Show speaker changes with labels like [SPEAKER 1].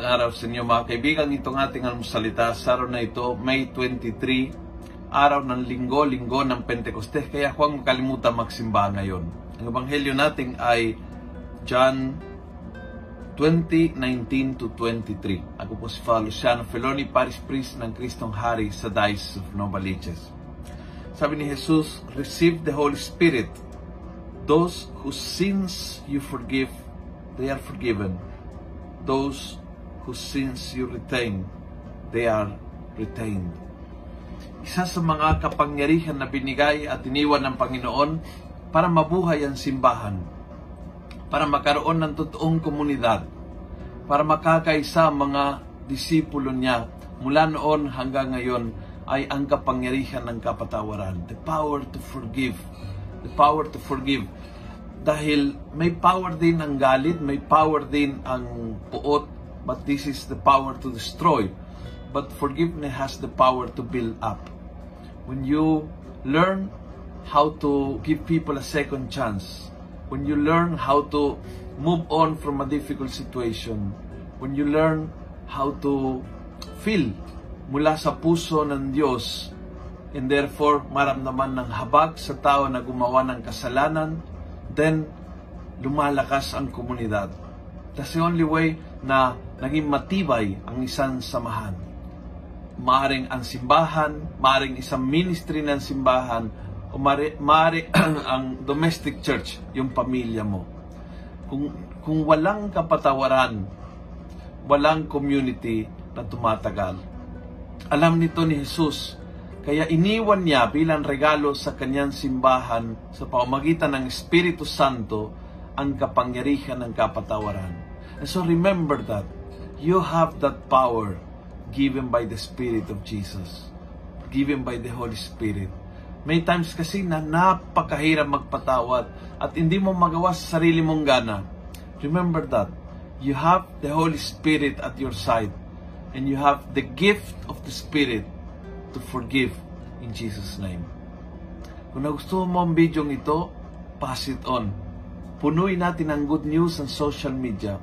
[SPEAKER 1] araw sa inyo mga kaibigan. Itong ating almusalita sa araw na ito, May 23, araw ng linggo, linggo ng Pentecostes. Kaya huwag makalimutan magsimba ngayon. Ang ebanghelyo natin ay John 2019 to 23. Ako po si Father Luciano Feloni, Paris Priest ng Kristong Hari sa Diocese of Novaliches. Sabi ni Jesus, receive the Holy Spirit. Those whose sins you forgive, they are forgiven those whose sins you retain, they are retained. Isa sa mga kapangyarihan na binigay at iniwan ng Panginoon para mabuhay ang simbahan, para magkaroon ng totoong komunidad, para makakaisa mga disipulo niya mula noon hanggang ngayon ay ang kapangyarihan ng kapatawaran. The power to forgive. The power to forgive dahil may power din ang galit, may power din ang puot, but this is the power to destroy. But forgiveness has the power to build up. When you learn how to give people a second chance, when you learn how to move on from a difficult situation, when you learn how to feel mula sa puso ng Diyos, and therefore maramdaman ng habag sa tao na gumawa ng kasalanan, then lumalakas ang komunidad. That's the only way na naging matibay ang isang samahan. Maaring ang simbahan, maaring isang ministry ng simbahan, o maaari, maaari ang domestic church, yung pamilya mo. Kung, kung walang kapatawaran, walang community na tumatagal. Alam nito ni Jesus, kaya iniwan niya bilang regalo sa kanyang simbahan sa pamamagitan ng Espiritu Santo ang kapangyarihan ng kapatawaran. And so remember that you have that power given by the Spirit of Jesus, given by the Holy Spirit. May times kasi na napakahirap magpatawad at hindi mo magawa sa sarili mong gana. Remember that. You have the Holy Spirit at your side and you have the gift of the Spirit to forgive in Jesus' name. Kung nagustuhan mo ang video ito, pass it on. Punuin natin ang good news sa social media.